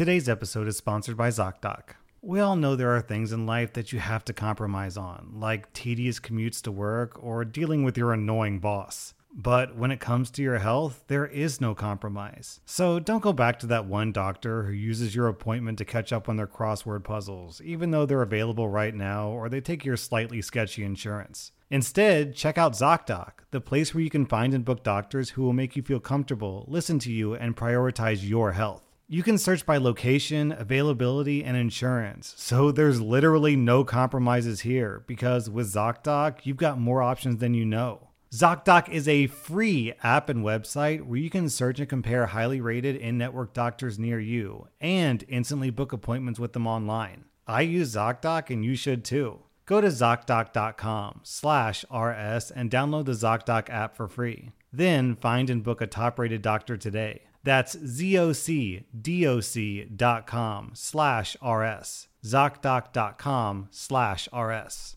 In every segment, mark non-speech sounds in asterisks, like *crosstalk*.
Today's episode is sponsored by ZocDoc. We all know there are things in life that you have to compromise on, like tedious commutes to work or dealing with your annoying boss. But when it comes to your health, there is no compromise. So don't go back to that one doctor who uses your appointment to catch up on their crossword puzzles, even though they're available right now or they take your slightly sketchy insurance. Instead, check out ZocDoc, the place where you can find and book doctors who will make you feel comfortable, listen to you, and prioritize your health. You can search by location, availability, and insurance. So there's literally no compromises here because with ZocDoc, you've got more options than you know. ZocDoc is a free app and website where you can search and compare highly rated in network doctors near you and instantly book appointments with them online. I use ZocDoc and you should too. Go to ZocDoc.com slash RS and download the ZocDoc app for free. Then find and book a top rated doctor today. That's ZocDoc.com slash RS. ZocDoc.com slash RS.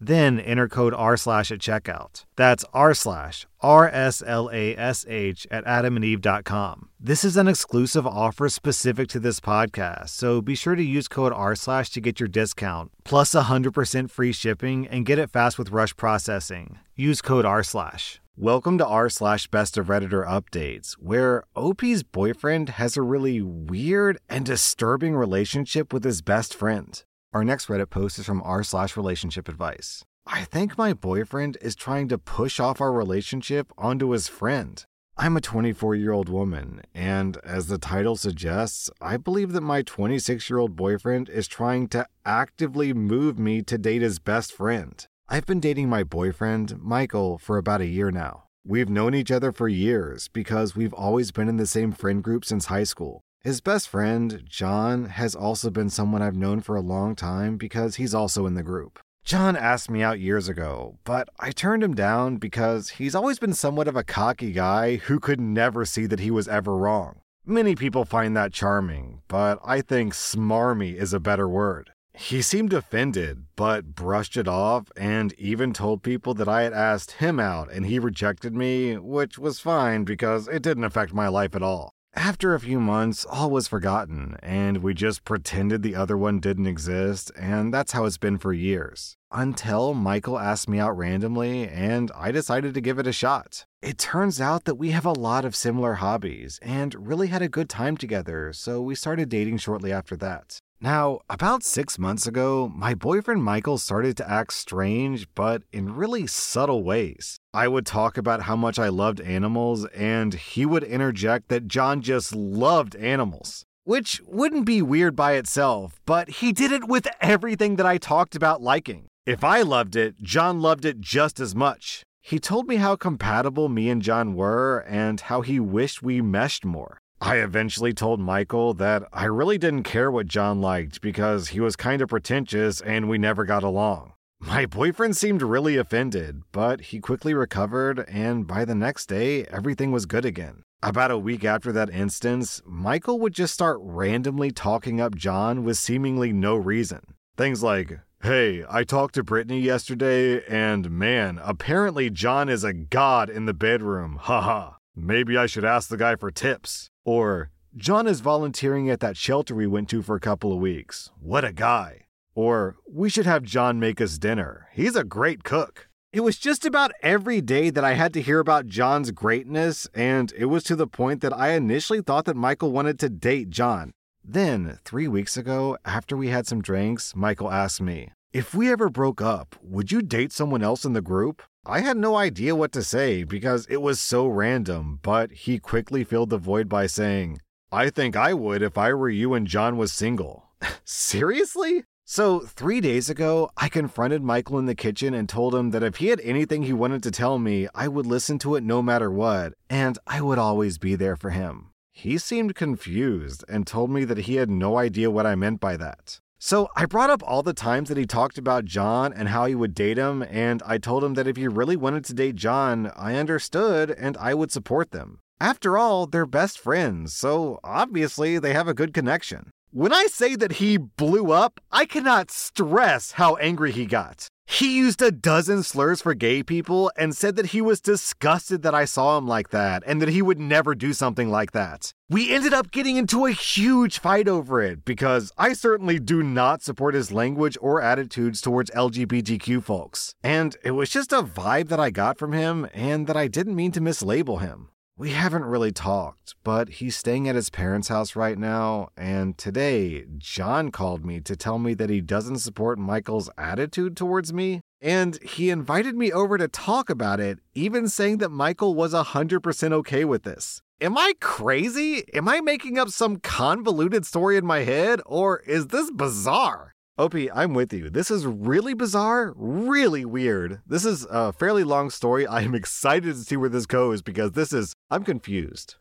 Then enter code R slash at checkout. That's R slash R S L A S H at adamandeve.com. This is an exclusive offer specific to this podcast, so be sure to use code R slash to get your discount, plus 100% free shipping, and get it fast with rush processing. Use code R slash. Welcome to r slash best of Redditor updates, where OP's boyfriend has a really weird and disturbing relationship with his best friend. Our next Reddit post is from r slash relationship advice. I think my boyfriend is trying to push off our relationship onto his friend. I'm a 24 year old woman, and as the title suggests, I believe that my 26 year old boyfriend is trying to actively move me to date his best friend. I've been dating my boyfriend, Michael, for about a year now. We've known each other for years because we've always been in the same friend group since high school. His best friend, John, has also been someone I've known for a long time because he's also in the group. John asked me out years ago, but I turned him down because he's always been somewhat of a cocky guy who could never see that he was ever wrong. Many people find that charming, but I think smarmy is a better word. He seemed offended, but brushed it off and even told people that I had asked him out and he rejected me, which was fine because it didn't affect my life at all. After a few months, all was forgotten, and we just pretended the other one didn't exist, and that's how it's been for years. Until Michael asked me out randomly, and I decided to give it a shot. It turns out that we have a lot of similar hobbies, and really had a good time together, so we started dating shortly after that. Now, about six months ago, my boyfriend Michael started to act strange, but in really subtle ways. I would talk about how much I loved animals, and he would interject that John just loved animals. Which wouldn't be weird by itself, but he did it with everything that I talked about liking. If I loved it, John loved it just as much. He told me how compatible me and John were and how he wished we meshed more. I eventually told Michael that I really didn't care what John liked because he was kind of pretentious and we never got along. My boyfriend seemed really offended, but he quickly recovered, and by the next day, everything was good again. About a week after that instance, Michael would just start randomly talking up John with seemingly no reason. Things like, Hey, I talked to Brittany yesterday, and man, apparently John is a god in the bedroom, haha. Maybe I should ask the guy for tips. Or, John is volunteering at that shelter we went to for a couple of weeks. What a guy. Or, we should have John make us dinner. He's a great cook. It was just about every day that I had to hear about John's greatness, and it was to the point that I initially thought that Michael wanted to date John. Then, three weeks ago, after we had some drinks, Michael asked me, If we ever broke up, would you date someone else in the group? I had no idea what to say because it was so random, but he quickly filled the void by saying, I think I would if I were you and John was single. *laughs* Seriously? So, three days ago, I confronted Michael in the kitchen and told him that if he had anything he wanted to tell me, I would listen to it no matter what, and I would always be there for him. He seemed confused and told me that he had no idea what I meant by that. So I brought up all the times that he talked about John and how he would date him, and I told him that if he really wanted to date John, I understood and I would support them. After all, they're best friends, so obviously they have a good connection. When I say that he blew up, I cannot stress how angry he got. He used a dozen slurs for gay people and said that he was disgusted that I saw him like that and that he would never do something like that. We ended up getting into a huge fight over it because I certainly do not support his language or attitudes towards LGBTQ folks. And it was just a vibe that I got from him and that I didn't mean to mislabel him. We haven't really talked, but he's staying at his parents' house right now, and today, John called me to tell me that he doesn't support Michael's attitude towards me, and he invited me over to talk about it, even saying that Michael was 100% okay with this. Am I crazy? Am I making up some convoluted story in my head, or is this bizarre? OP, I'm with you. This is really bizarre, really weird. This is a fairly long story. *laughs* I am excited to see where this goes because this is, I'm confused.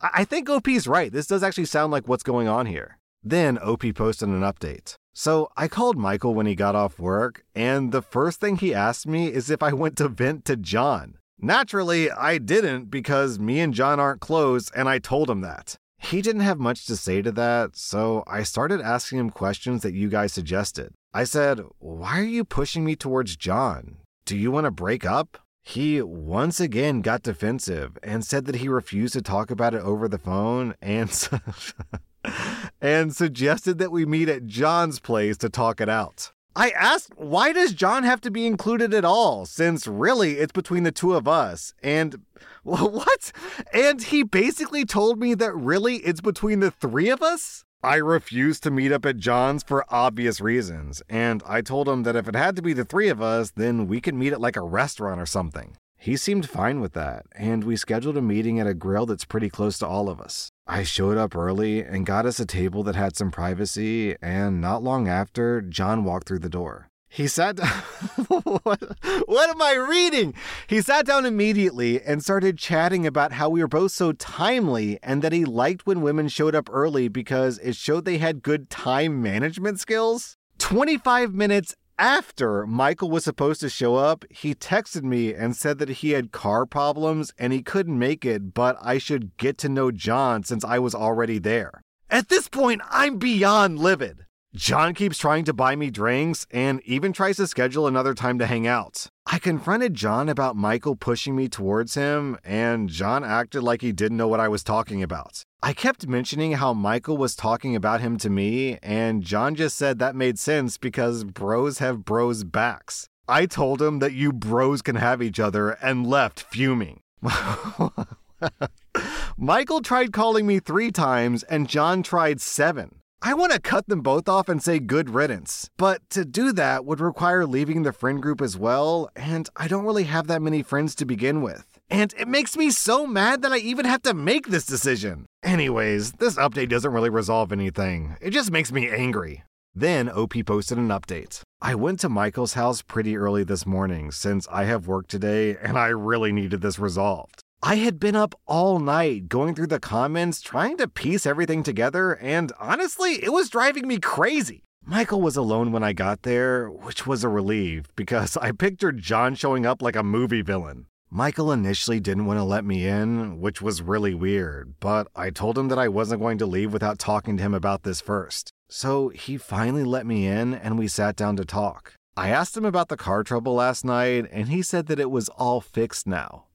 I, I think OP's right. This does actually sound like what's going on here. Then OP posted an update. So I called Michael when he got off work, and the first thing he asked me is if I went to vent to John. Naturally, I didn't because me and John aren't close, and I told him that. He didn't have much to say to that, so I started asking him questions that you guys suggested. I said, Why are you pushing me towards John? Do you want to break up? He once again got defensive and said that he refused to talk about it over the phone and *laughs* and suggested that we meet at John's place to talk it out. I asked, why does John have to be included at all, since really it's between the two of us? And *laughs* what? And he basically told me that really it's between the three of us? I refused to meet up at John's for obvious reasons, and I told him that if it had to be the three of us, then we could meet at like a restaurant or something. He seemed fine with that, and we scheduled a meeting at a grill that's pretty close to all of us. I showed up early and got us a table that had some privacy, and not long after, John walked through the door. He sat down. *laughs* what, what am I reading? He sat down immediately and started chatting about how we were both so timely and that he liked when women showed up early because it showed they had good time management skills. 25 minutes after Michael was supposed to show up, he texted me and said that he had car problems and he couldn't make it, but I should get to know John since I was already there. At this point, I'm beyond livid. John keeps trying to buy me drinks and even tries to schedule another time to hang out. I confronted John about Michael pushing me towards him, and John acted like he didn't know what I was talking about. I kept mentioning how Michael was talking about him to me, and John just said that made sense because bros have bros' backs. I told him that you bros can have each other and left fuming. *laughs* Michael tried calling me three times, and John tried seven. I want to cut them both off and say good riddance. But to do that would require leaving the friend group as well, and I don't really have that many friends to begin with. And it makes me so mad that I even have to make this decision. Anyways, this update doesn't really resolve anything, it just makes me angry. Then OP posted an update. I went to Michael's house pretty early this morning since I have work today and I really needed this resolved. I had been up all night going through the comments, trying to piece everything together, and honestly, it was driving me crazy. Michael was alone when I got there, which was a relief because I pictured John showing up like a movie villain. Michael initially didn't want to let me in, which was really weird, but I told him that I wasn't going to leave without talking to him about this first. So he finally let me in and we sat down to talk. I asked him about the car trouble last night, and he said that it was all fixed now.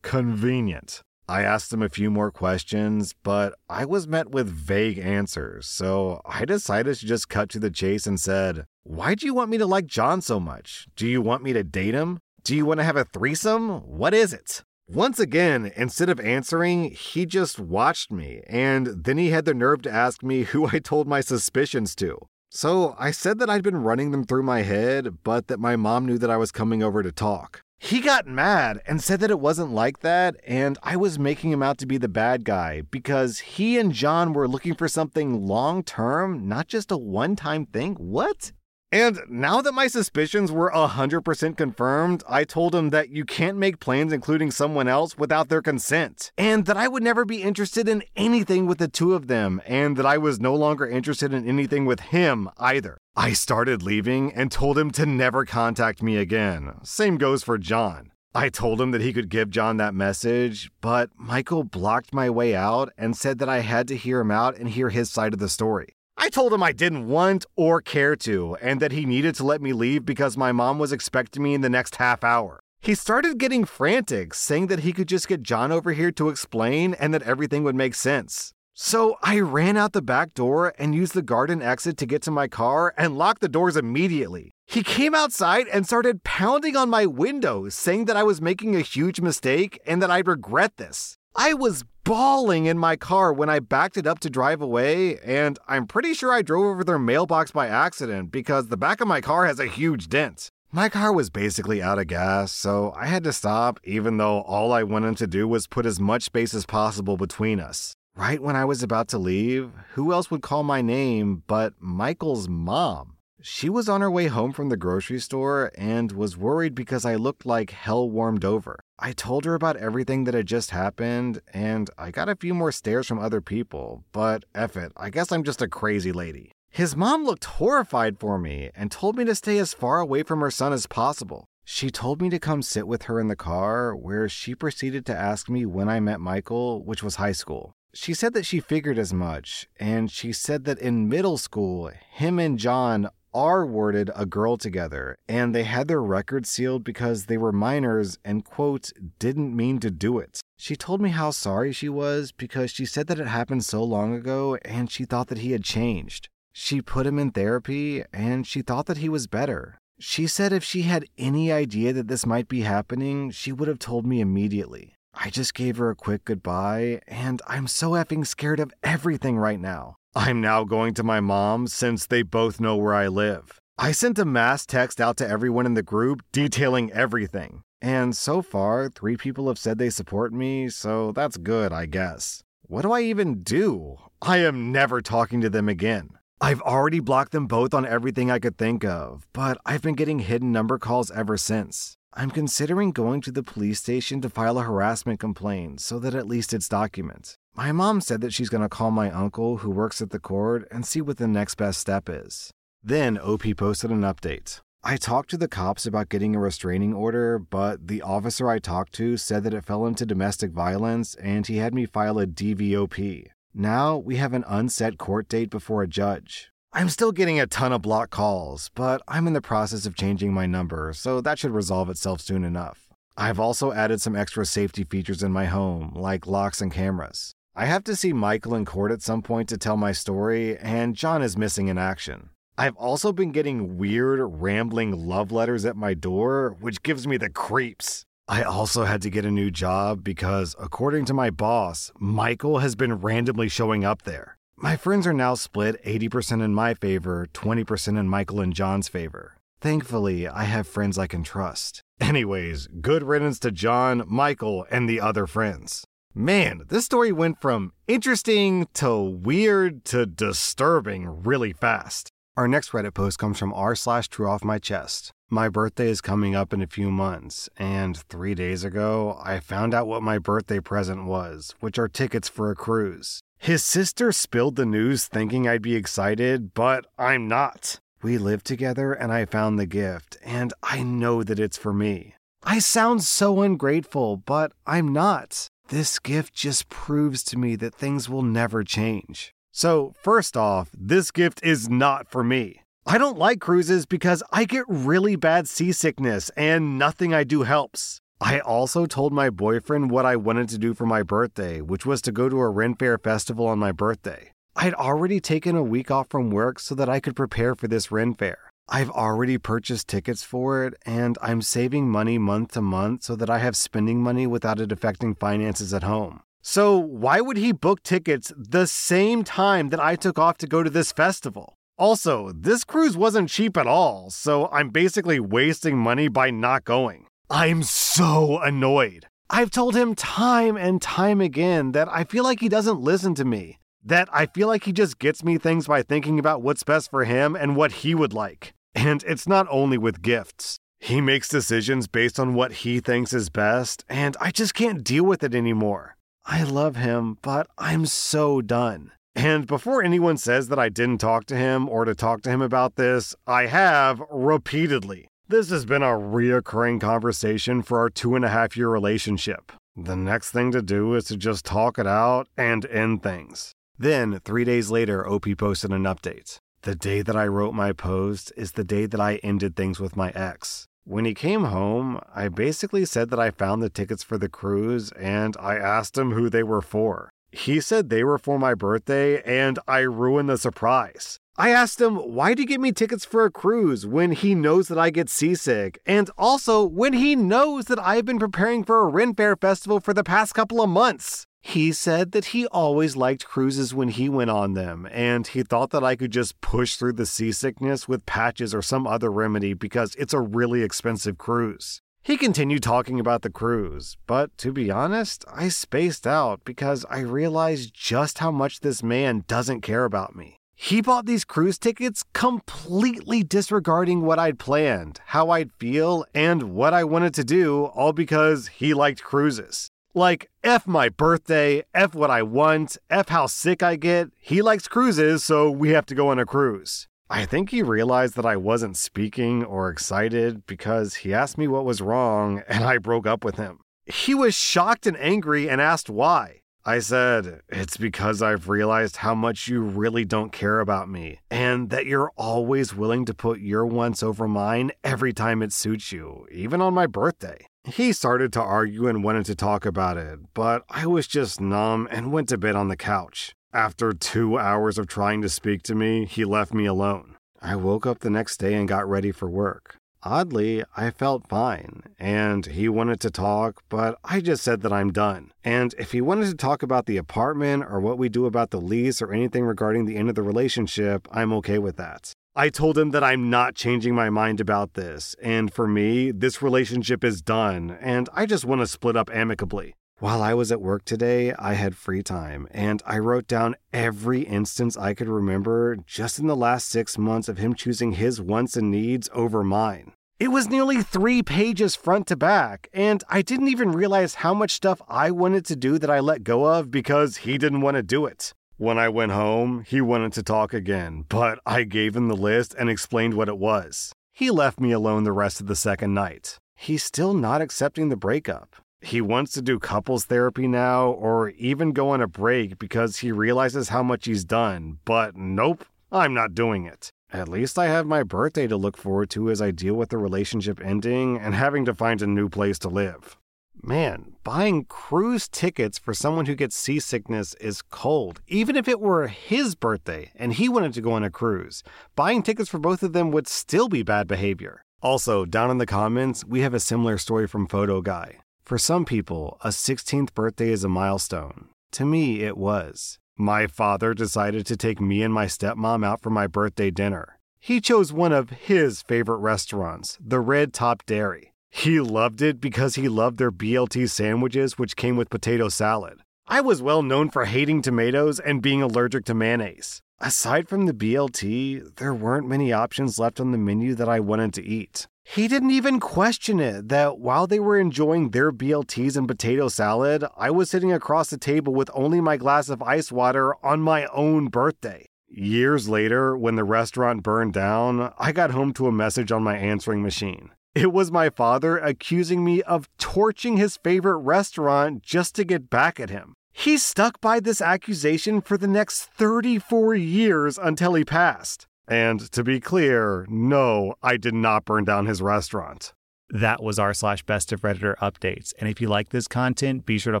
Convenient. I asked him a few more questions, but I was met with vague answers, so I decided to just cut to the chase and said, Why do you want me to like John so much? Do you want me to date him? Do you want to have a threesome? What is it? Once again, instead of answering, he just watched me, and then he had the nerve to ask me *laughs* who I told my suspicions to. So I said that I'd been running them through my head, but that my mom knew that I was coming over to talk. He got mad and said that it wasn't like that, and I was making him out to be the bad guy because he and John were looking for something long term, not just a one time thing. What? And now that my suspicions were 100% confirmed, I told him that you can't make plans including someone else without their consent, and that I would never be interested in anything with the two of them, and that I was no longer interested in anything with him either. I started leaving and told him to never contact me again. Same goes for John. I told him that he could give John that message, but Michael blocked my way out and said that I had to hear him out and hear his side of the story. I told him I didn't want or care to, and that he needed to let me leave because my mom was expecting me in the next half hour. He started getting frantic, saying that he could just get John over here to explain and that everything would make sense. So I ran out the back door and used the garden exit to get to my car and locked the doors immediately. He came outside and started pounding on my window, saying that I was making a huge mistake and that I'd regret this. I was bawling in my car when I backed it up to drive away, and I'm pretty sure I drove over their mailbox by accident because the back of my car has a huge dent. My car was basically out of gas, so I had to stop, even though all I wanted to do was put as much space as possible between us. Right when I was about to leave, who else would call my name but Michael's mom? She was on her way home from the grocery store and was worried because I looked like hell warmed over. I told her about everything that had just happened, and I got a few more stares from other people, but F it, I guess I'm just a crazy lady. His mom looked horrified for me and told me to stay as far away from her son as possible. She told me to come sit with her in the car, where she proceeded to ask me when I met Michael, which was high school. She said that she figured as much, and she said that in middle school, him and John R worded a girl together, and they had their record sealed because they were minors and, quote, didn't mean to do it. She told me how sorry she was because she said that it happened so long ago and she thought that he had changed. She put him in therapy and she thought that he was better. She said if she had any idea that this might be happening, she would have told me immediately. I just gave her a quick goodbye, and I'm so effing scared of everything right now. I'm now going to my mom since they both know where I live. I sent a mass text out to everyone in the group detailing everything. And so far, three people have said they support me, so that's good, I guess. What do I even do? I am never talking to them again. I've already blocked them both on everything I could think of, but I've been getting hidden number calls ever since. I'm considering going to the police station to file a harassment complaint so that at least it's documented. My mom said that she's going to call my uncle who works at the court and see what the next best step is. Then OP posted an update. I talked to the cops about getting a restraining order, but the officer I talked to said that it fell into domestic violence and he had me file a DVOP. Now we have an unset court date before a judge. I'm still getting a ton of block calls, but I'm in the process of changing my number, so that should resolve itself soon enough. I've also added some extra safety features in my home, like locks and cameras. I have to see Michael in court at some point to tell my story, and John is missing in action. I've also been getting weird, rambling love letters at my door, which gives me the creeps. I also had to get a new job because, according to my boss, Michael has been randomly showing up there. My friends are now split 80% in my favor, 20% in Michael and John's favor. Thankfully, I have friends I can trust. Anyways, good riddance to John, Michael, and the other friends. Man, this story went from interesting to weird to disturbing really fast. Our next Reddit post comes from r slash true off my chest. My birthday is coming up in a few months, and three days ago, I found out what my birthday present was, which are tickets for a cruise. His sister spilled the news thinking I'd be excited, but I'm not. We live together, and I found the gift, and I know that it's for me. I sound so ungrateful, but I'm not. This gift just proves to me that things will never change. So, first off, this gift is not for me. I don't like cruises because I get really bad seasickness and nothing I do helps. I also told my boyfriend what I wanted to do for my birthday, which was to go to a Ren Fair festival on my birthday. I'd already taken a week off from work so that I could prepare for this Ren Fair. I've already purchased tickets for it, and I'm saving money month to month so that I have spending money without it affecting finances at home. So, why would he book tickets the same time that I took off to go to this festival? Also, this cruise wasn't cheap at all, so I'm basically wasting money by not going. I'm so annoyed. I've told him time and time again that I feel like he doesn't listen to me, that I feel like he just gets me things by thinking about what's best for him and what he would like. And it's not only with gifts. He makes decisions based on what he thinks is best, and I just can't deal with it anymore. I love him, but I'm so done. And before anyone says that I didn't talk to him or to talk to him about this, I have repeatedly. This has been a reoccurring conversation for our two and a half year relationship. The next thing to do is to just talk it out and end things. Then, three days later, OP posted an update. The day that I wrote my post is the day that I ended things with my ex. When he came home, I basically said that I found the tickets for the cruise and I asked him who they were for. He said they were for my birthday and I ruined the surprise. I asked him, why did he get me tickets for a cruise when he knows that I get seasick? And also, when he knows that I've been preparing for a Ren Fair festival for the past couple of months. He said that he always liked cruises when he went on them, and he thought that I could just push through the seasickness with patches or some other remedy because it's a really expensive cruise. He continued talking about the cruise, but to be honest, I spaced out because I realized just how much this man doesn't care about me. He bought these cruise tickets completely disregarding what I'd planned, how I'd feel, and what I wanted to do, all because he liked cruises. Like, F my birthday, F what I want, F how sick I get. He likes cruises, so we have to go on a cruise. I think he realized that I wasn't speaking or excited because he asked me what was wrong and I broke up with him. He was shocked and angry and asked why. I said, It's because I've realized how much you really don't care about me, and that you're always willing to put your wants over mine every time it suits you, even on my birthday. He started to argue and wanted to talk about it, but I was just numb and went to bed on the couch. After two hours of trying to speak to me, he left me alone. I woke up the next day and got ready for work. Oddly, I felt fine, and he wanted to talk, but I just said that I'm done. And if he wanted to talk about the apartment or what we do about the lease or anything regarding the end of the relationship, I'm okay with that. I told him that I'm not changing my mind about this, and for me, this relationship is done, and I just want to split up amicably. While I was at work today, I had free time, and I wrote down every instance I could remember just in the last six months of him choosing his wants and needs over mine. It was nearly three pages front to back, and I didn't even realize how much stuff I wanted to do that I let go of because he didn't want to do it. When I went home, he wanted to talk again, but I gave him the list and explained what it was. He left me alone the rest of the second night. He's still not accepting the breakup. He wants to do couples therapy now or even go on a break because he realizes how much he's done, but nope, I'm not doing it. At least I have my birthday to look forward to as I deal with the relationship ending and having to find a new place to live. Man, buying cruise tickets for someone who gets seasickness is cold. Even if it were his birthday and he wanted to go on a cruise, buying tickets for both of them would still be bad behavior. Also, down in the comments, we have a similar story from Photo Guy. For some people, a 16th birthday is a milestone. To me, it was. My father decided to take me and my stepmom out for my birthday dinner. He chose one of his favorite restaurants, the Red Top Dairy. He loved it because he loved their BLT sandwiches, which came with potato salad. I was well known for hating tomatoes and being allergic to mayonnaise. Aside from the BLT, there weren't many options left on the menu that I wanted to eat. He didn't even question it that while they were enjoying their BLTs and potato salad, I was sitting across the table with only my glass of ice water on my own birthday. Years later, when the restaurant burned down, I got home to a message on my answering machine. It was my father accusing me of torching his favorite restaurant just to get back at him. He stuck by this accusation for the next 34 years until he passed. And to be clear, no, I did not burn down his restaurant. That was r slash best of Redditor updates. And if you like this content, be sure to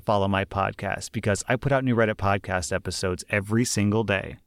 follow my podcast because I put out new Reddit podcast episodes every single day.